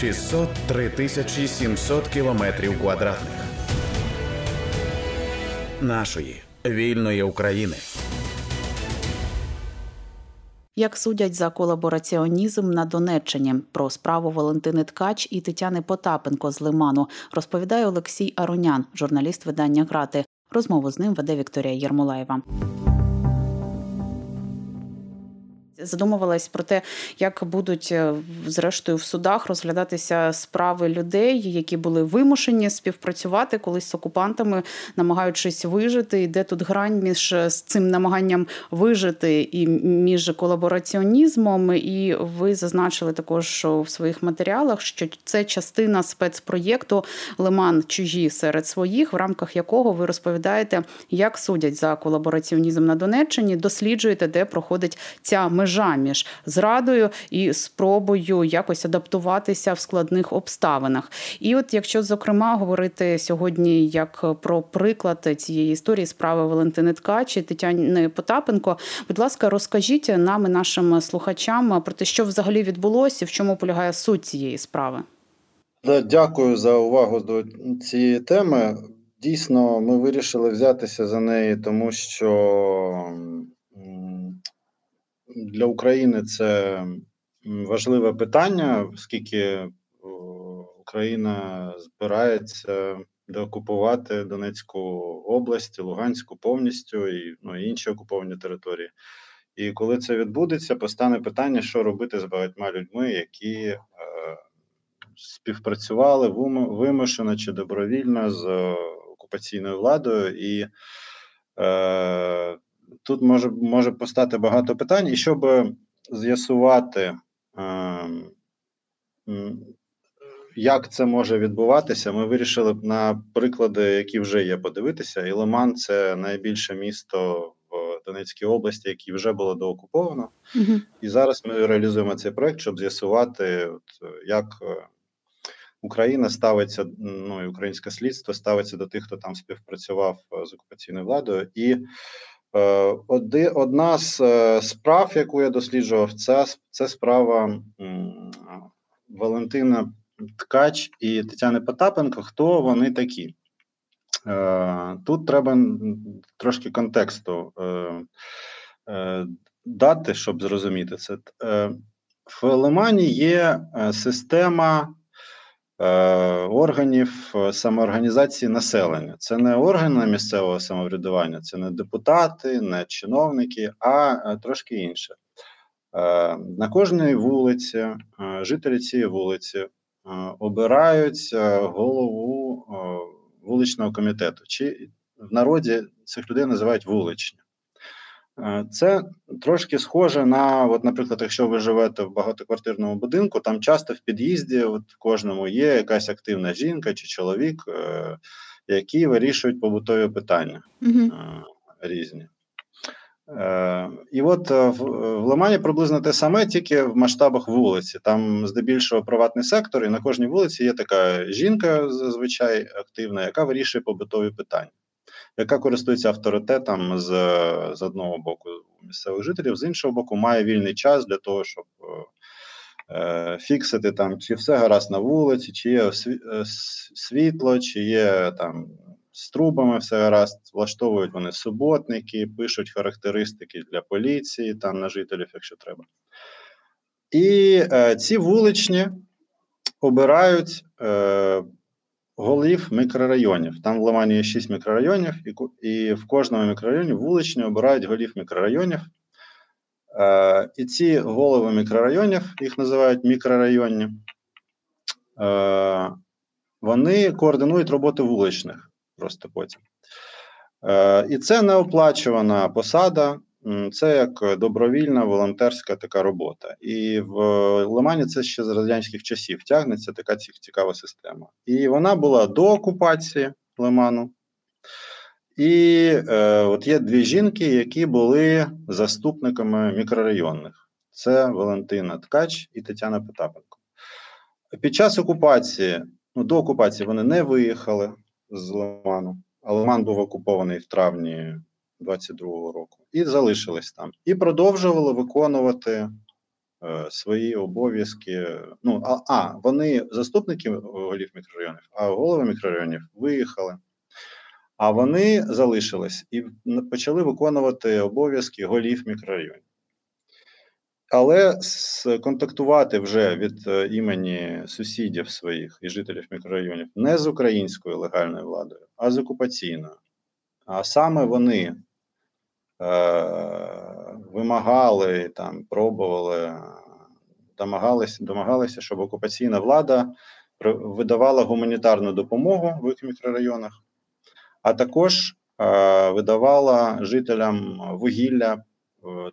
603 тисячі 700 кілометрів квадратних нашої вільної України. Як судять за колабораціонізм на Донеччині про справу Валентини Ткач і Тетяни Потапенко з Лиману, розповідає Олексій Аронян, журналіст видання Грати. Розмову з ним веде Вікторія Єрмолаєва. Задумувалась про те, як будуть е, зрештою в судах розглядатися справи людей, які були вимушені співпрацювати колись з окупантами, намагаючись вижити. І де тут грань між е, цим намаганням вижити і між колабораціонізмом. І ви зазначили також в своїх матеріалах, що це частина спецпроєкту Лиман чужі серед своїх, в рамках якого ви розповідаєте, як судять за колабораціонізм на Донеччині, досліджуєте, де проходить ця межа межа між зрадою і спробою якось адаптуватися в складних обставинах. І от, якщо зокрема говорити сьогодні як про приклад цієї історії справи Валентини Ткач і Тетяни Потапенко, будь ласка, розкажіть нам і нашим слухачам про те, що взагалі відбулося, в чому полягає суть цієї справи. Дякую за увагу до цієї теми. Дійсно, ми вирішили взятися за неї, тому що для України це важливе питання, оскільки Україна збирається деокупувати Донецьку область, Луганську повністю і ну, інші окуповані території. І коли це відбудеться, постане питання, що робити з багатьма людьми, які е, співпрацювали вимушено чи добровільно з окупаційною владою, і е, тут може може постати багато питань, і щоб з'ясувати, ем, як це може відбуватися, ми вирішили б на приклади, які вже є, подивитися. І Лиман це найбільше місто в Донецькій області, яке вже було доокуповано. Угу. І зараз ми реалізуємо цей проект, щоб з'ясувати, от, як. Е, Україна ставиться, ну і українське слідство ставиться до тих, хто там співпрацював е, з окупаційною владою, і Е, одна з е, справ, яку я досліджував, це це справа Валентина Ткач і Тетяни Потапенко. Хто вони такі? Е, тут треба трошки контексту дати, щоб зрозуміти це. В Лимані є система Е, органів е, самоорганізації населення. Це не органи місцевого самоврядування, це не депутати, не чиновники, а е, трошки інше. На кожній вулиці жителі цієї вулиці обирають голову вуличного комітету. Чи в народі цих людей називають вуличні. Е, це трошки схоже на, от, наприклад, якщо ви живете в багатоквартирному будинку, там часто в під'їзді от, в кожному є якась активна жінка чи чоловік, е, які вирішують побутові питання угу. різні. І от в, в Лимані приблизно те саме, тільки в масштабах вулиці. Там здебільшого приватний сектор, і на кожній вулиці є така жінка зазвичай активна, яка вирішує побутові питання яка користується авторитетом з з одного боку місцевих жителів, з іншого боку, має вільний час для того, щоб е, фіксити там, чи все гаразд на вулиці, чи є е, світло, чи є там з трубами все гаразд, влаштовують вони суботники, пишуть характеристики для поліції, там на жителів, якщо треба. І е, ці вуличні обирають е, голів мікрорайонів. Там в Лимані є 6 мікрорайонів, і в кожному мікрорайоні вуличні обирають голів мікрорайонів. Е, І ці голови мікрорайонів, їх називають мікрорайонні, е, вони координують роботу вуличних просто потім. Е, І це неоплачувана посада. Це як добровільна волонтерська така робота. І в Лимані це ще з радянських часів тягнеться така цікава система. І вона була до окупації Лиману. І е, от є дві жінки, які були заступниками мікрорайонних: це Валентина Ткач і Тетяна Потапенко. Під час окупації, ну до окупації, вони не виїхали з Лиману, а Лиман був окупований в травні 22-го року, і залишились там, і продовжували виконувати е, свої обов'язки. Ну, а, а вони заступники голів мікрорайонів, а голови мікрорайонів виїхали. А вони залишились і почали виконувати обов'язки голів мікрорайонів. Але контактувати вже від е, імені сусідів своїх і жителів мікрорайонів не з українською легальною владою, а з окупаційною. А саме вони е, вимагали там, пробували, домагалися, домагалися, щоб окупаційна влада видавала гуманітарну допомогу в їх мікрорайонах, а також е, видавала жителям вугілля, е,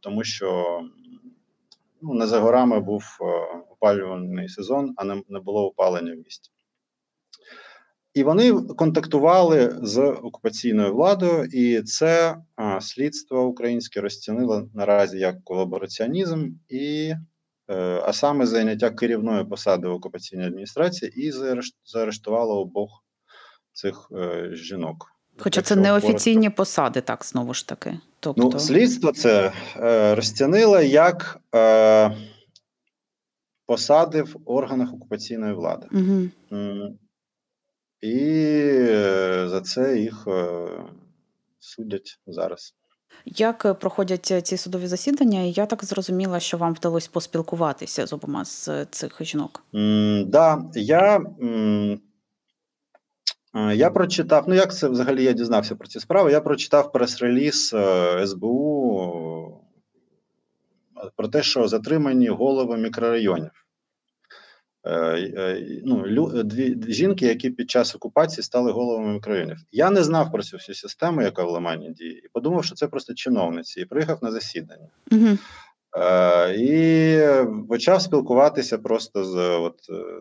тому що ну, не за горами був е, опалювальний сезон, а не було опалення в місті. І вони контактували з окупаційною владою, і це а, слідство українське розцінило наразі як колабораціонізм, і, е, а саме зайняття керівної посади в окупаційній адміністрації, і заарештувало обох цих е, жінок. Хоча це не офіційні посади, так знову ж таки. Тобто... Ну, слідство це е, розцінило як е, посади в органах окупаційної влади. Угу. І е, за це їх е, судять зараз. Як проходять ці судові засідання? Я так зрозуміла, що вам вдалося поспілкуватися з обома з цих жінок. Так, да, я я прочитав, ну як це взагалі я дізнався про ці справи? Я прочитав прес-реліз е, СБУ про те, що затримані голови мікрорайонів. Е, е, ну, дві жінки, які під час окупації стали головами мікрорайонів. Я не знав про цю всю систему, яка в Лимані діє, і подумав, що це просто чиновниці, і приїхав на засідання. Угу. І почав спілкуватися просто з от,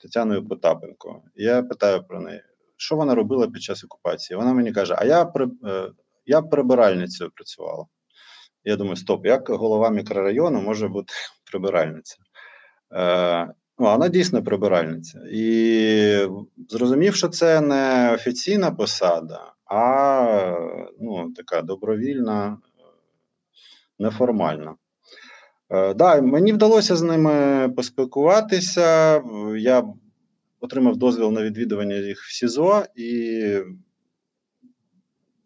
Тетяною Потапенко. Я питаю про неї що вона робила під час окупації? Вона мені каже: А я при, я прибиральницею працювала. Я думаю, стоп, як голова мікрорайону може бути прибиральниця? Вона дійсно прибиральниця. І зрозумів, що це не офіційна посада, а ну, така добровільна, неформальна. Е, да, Мені вдалося з ними поспілкуватися. Я отримав дозвіл на відвідування їх в СІЗО і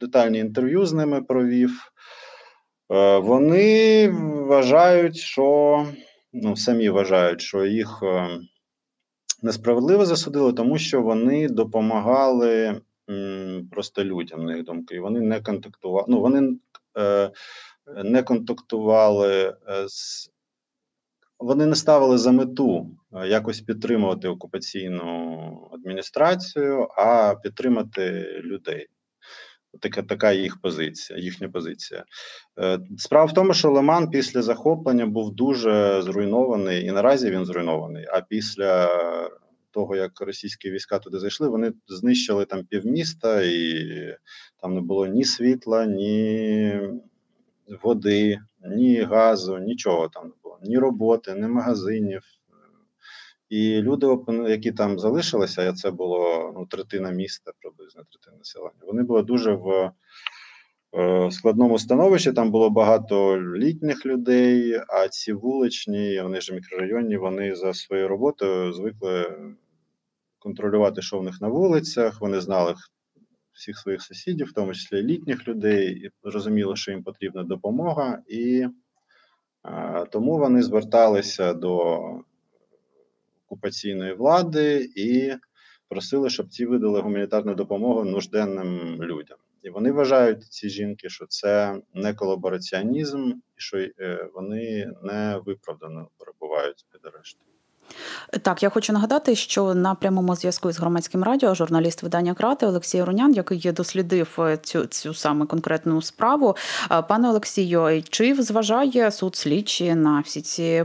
детальні інтерв'ю з ними провів. Е, вони вважають, що ну, самі вважають, що їх е, несправедливо засудили, тому що вони допомагали просто людям, на їх думку, і вони не контактували. Ну, вони е, не контактували з вони не ставили за мету е, якось підтримувати окупаційну адміністрацію, а підтримати людей. Така така їх позиція, їхня позиція. Е, справа в тому, що Лиман після захоплення був дуже зруйнований, і наразі він зруйнований. А після того, як російські війська туди зайшли, вони знищили там півміста, і там не було ні світла, ні води, ні газу, нічого там не було, ні роботи, ні магазинів. І люди, які там залишилися, а це було ну, третина міста, приблизно третина населення. Вони були дуже в е, складному становищі. Там було багато літніх людей, а ці вуличні, вони ж мікрорайонні, вони за своєю роботою звикли контролювати, що в них на вулицях. Вони знали всіх своїх сусідів, в тому числі літніх людей, і розуміли, що їм потрібна допомога. і тому вони зверталися до окупаційної влади і просили, щоб ці видали гуманітарну допомогу нужденним людям. І вони вважають ці жінки, що це не колабораціонізм, і що е, вони не виправдано перебувають під арештом. Так, я хочу нагадати, що на прямому зв'язку з громадським радіо журналіст видання Крати Олексій Рунян, який дослідив е, цю цю саме конкретну справу. Е, пане Олексію, чи зважає суд слідчі на всі ці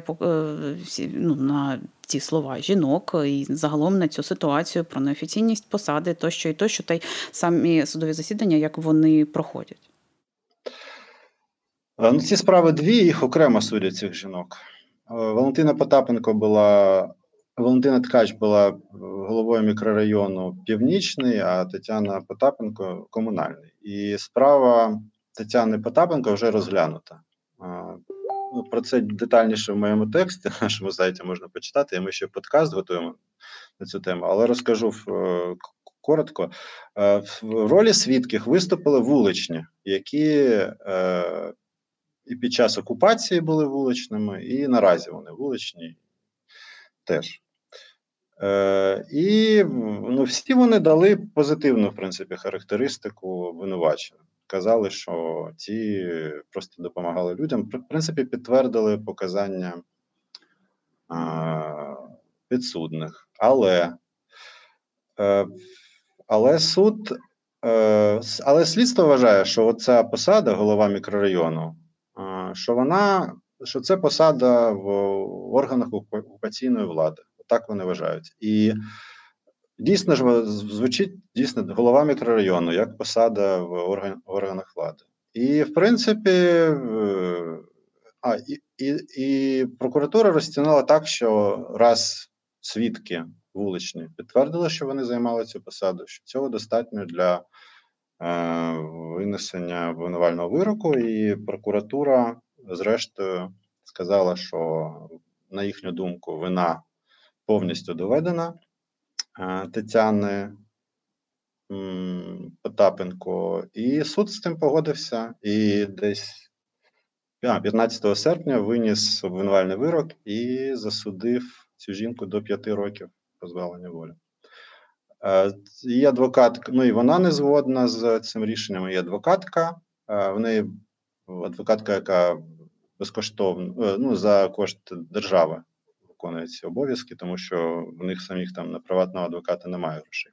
ну, на ці слова жінок і загалом на цю ситуацію про неофіційність посади, тощо і тощо, та й самі судові засідання, як вони проходять? Ну, Ці справи дві, їх окремо судять цих жінок. Валентина Потапенко була Валентина Ткач була головою мікрорайону Північний, а Тетяна Потапенко комунальний. І справа Тетяни Потапенко вже розглянута. Про це детальніше в моєму тексті. На нашому сайті можна почитати. І ми ще подкаст готуємо на цю тему, але розкажу е, коротко. Е, в ролі свідків виступили вуличні, які е, і під час окупації були вуличними, і наразі вони вуличні теж. Е, І ну, всі вони дали позитивну в принципі, характеристику винувачення. Казали, що ті просто допомагали людям. В принципі, підтвердили показання підсудних. Але е, але суд, е, але слідство вважає, що ця посада, голова мікрорайону, е, що вона що це посада в органах окупаційної влади. Так вони вважають. І дійсно ж звучить дійсно голова мікрорайону як посада в орган, органах влади. І, в принципі, е, а, і, і, і прокуратура розцінила так, що раз свідки вуличні підтвердили, що вони займали цю посаду, що цього достатньо для е, винесення обвинувального вироку, і прокуратура, зрештою, сказала, що на їхню думку вина повністю доведена е, Тетяни Потапенко, і суд з цим погодився і десь 15 серпня виніс обвинувальний вирок і засудив цю жінку до 5 років позбавлення волі. Е, є адвокатка, ну і вона не згодна з цим рішенням. Є адвокатка, е, в неї адвокатка, яка безкоштовно е, ну, за кошт держави виконує ці обов'язки, тому що в них самих там на приватного адвоката немає грошей.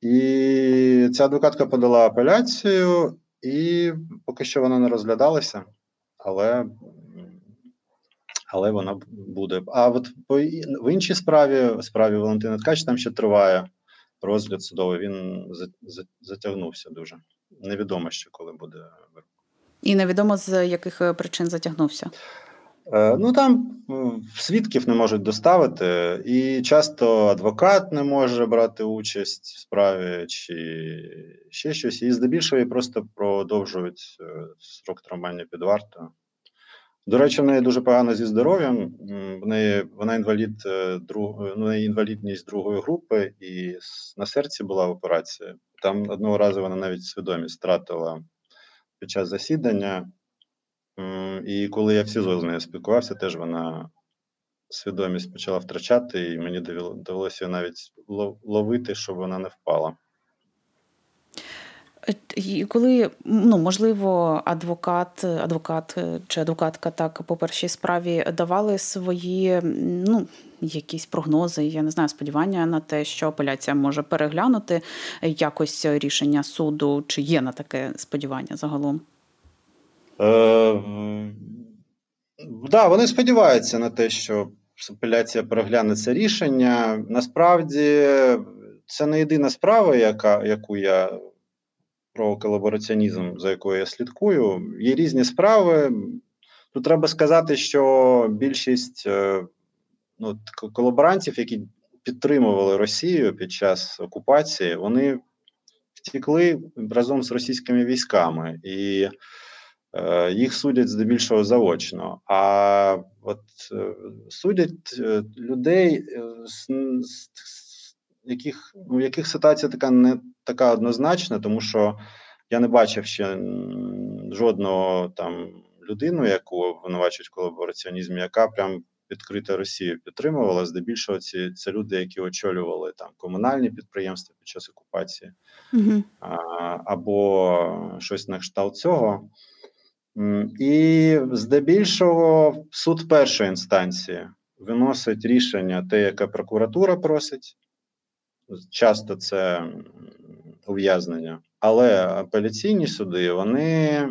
І ця адвокатка подала апеляцію, і поки що вона не розглядалася, але але вона буде. А от в іншій справі, справі Валентина Ткач, там ще триває розгляд судовий. Він затягнувся дуже. Невідомо ще коли буде. І невідомо з яких е, причин затягнувся. Е, ну там свідків не можуть доставити, і часто адвокат не може брати участь в справі чи ще щось. І здебільшого просто продовжують е, срок тримання під вартою. До речі, в неї дуже погано зі здоров'ям. В неї вона інвалід е, друг, ну, інвалідність другої групи, і на серці була операція. Там одного разу вона навіть свідомість втратила під час засідання. І коли я в СІЗО з нею спілкувався, теж вона свідомість почала втрачати, і мені довелося навіть ловити, щоб вона не впала. Коли ну можливо адвокат, адвокат е, чи адвокатка так по першій справі давали свої ну якісь прогнози, я не знаю, сподівання на те, що апеляція може переглянути якось рішення суду, чи є на таке сподівання загалом? Е, да, вони сподіваються на те, що апеляція перегляне це рішення. Насправді це не єдина справа, яка, яку я про колабораціонізм, за якою я слідкую. Є різні справи. Тут треба сказати, що більшість е, ну, колаборантів, які підтримували Росію під час окупації, вони втікли разом з російськими військами, і їх судять здебільшого заочно. А от е, судять е, людей, е, з, з яких ну, яких ситуація така не така однозначна, тому що я не бачив ще жодного там людину, яку обвинувачують в колабораціонізмі, яка прям відкрито Росію підтримувала. Здебільшого ці це люди, які очолювали там комунальні підприємства під час окупації, угу. а, або щось на кшталт цього. І здебільшого суд першої інстанції виносить рішення, те, яке прокуратура просить. Часто це ув'язнення, але апеляційні суди вони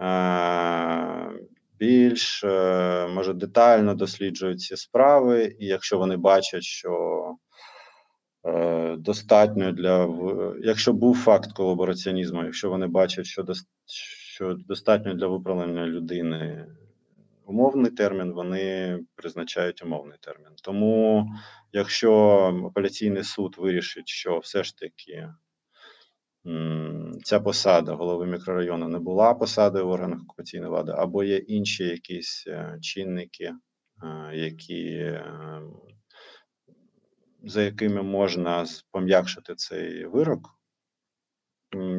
е, більш е, може детально досліджують ці справи, і якщо вони бачать, що е, достатньо для якщо був факт колабораціонізму, якщо вони бачать, що до, що достатньо для виправлення людини умовний термін, вони призначають умовний термін. Тому, якщо апеляційний суд вирішить, що все ж таки ця посада голови мікрорайону не була посадою в органах окупаційної влади, або є інші якісь е, чинники, е, які, е, за якими можна пом'якшити цей вирок.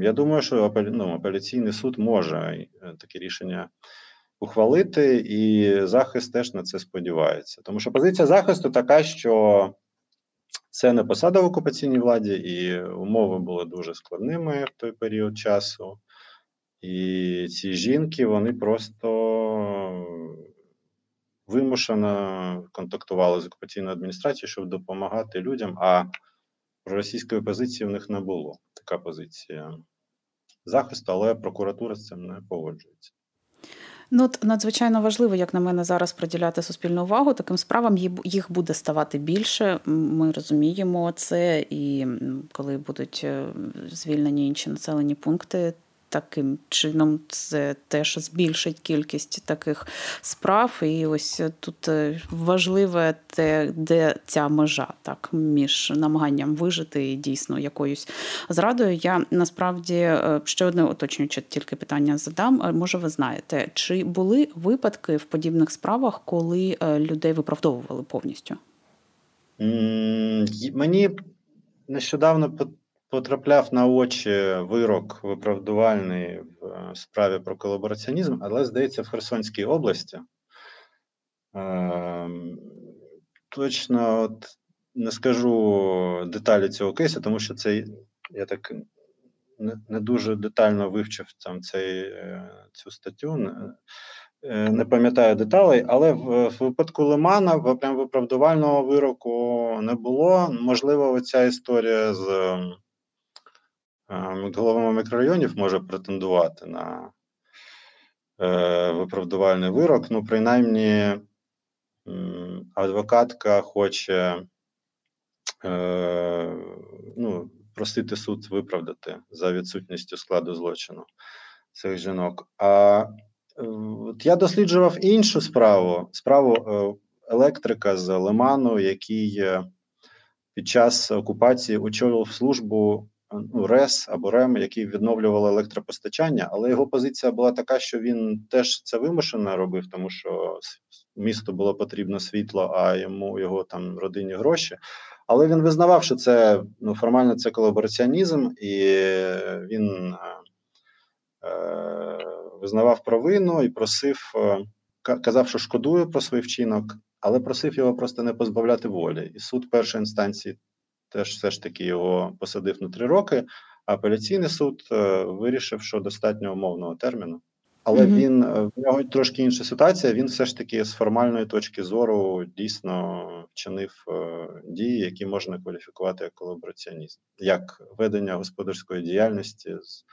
Я думаю, що ну, апеляційний суд може е, таке рішення ухвалити, і захист теж на це сподівається. Тому що позиція захисту така, що це не посада в окупаційній владі, і умови були дуже складними в той період часу. І ці жінки вони просто вимушено контактували з окупаційною адміністрацією, щоб допомагати людям. А російської позиції в них не було. Така позиція захисту, але прокуратура з цим не погоджується. Ну, от надзвичайно важливо, як на мене, зараз приділяти суспільну увагу таким справам. Їх- буде ставати більше. Ми розуміємо це, і коли будуть е, звільнені інші населені пункти. Таким чином, це теж збільшить кількість таких справ. І ось тут е, важливе те, де ця межа так між намаганням вижити і дійсно якоюсь зрадою. Я насправді е, ще одне уточнююче тільки питання задам. Е, Може, ви знаєте, чи були випадки в подібних справах, коли людей виправдовували повністю? Мені нещодавно потрапляв на очі вирок виправдувальний в е, справі про колабораціонізм, але здається, в Херсонській області. Ем, Точно от не скажу деталі цього кейсу, тому що це я так не, не дуже детально вивчив там цей, е, цю статтю. не- е, пам'ятаю деталей, але в, випадку Лимана прям виправдувального вироку не було. Можливо, оця історія з е, головами мікрорайонів може претендувати на е, виправдувальний вирок. Ну, принаймні, адвокатка хоче е, ну, просити суд виправдати за відсутністю складу злочину цих жінок. А е, от я досліджував іншу справу: справу е, електрика з Лиману, який е, під час окупації очолював службу е, ну, РЕС або РЕМ, який відновлював електропостачання, але його позиція була така, що він теж це вимушено робив, тому що місту було потрібно світло, а йому його там родині гроші. Але він визнавав, що це ну, формально це колабораціонізм, і він е, е, визнавав провину і просив, е, казав, що шкодує про свій вчинок, але просив його просто не позбавляти волі. І суд першої інстанції теж все ж таки його посадив на три роки. А апеляційний суд е, вирішив, що достатньо умовного терміну. Але Мгм. він е, в нього трошки інша ситуація. Він все ж таки з формальної точки зору дійсно вчинив е, дії, які можна кваліфікувати як колабораціонізм, як ведення господарської діяльності з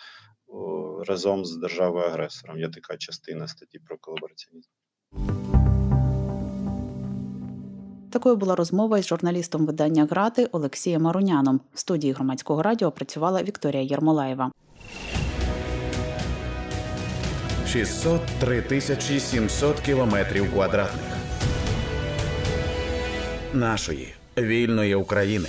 о, разом з державою агресором. Є така частина статті про колабораціонізм. Такою була розмова із журналістом видання Грати Олексієм Аруняном. В студії громадського радіо працювала Вікторія Єрмолаєва. 603 тисячі 700 кілометрів квадратних нашої вільної України.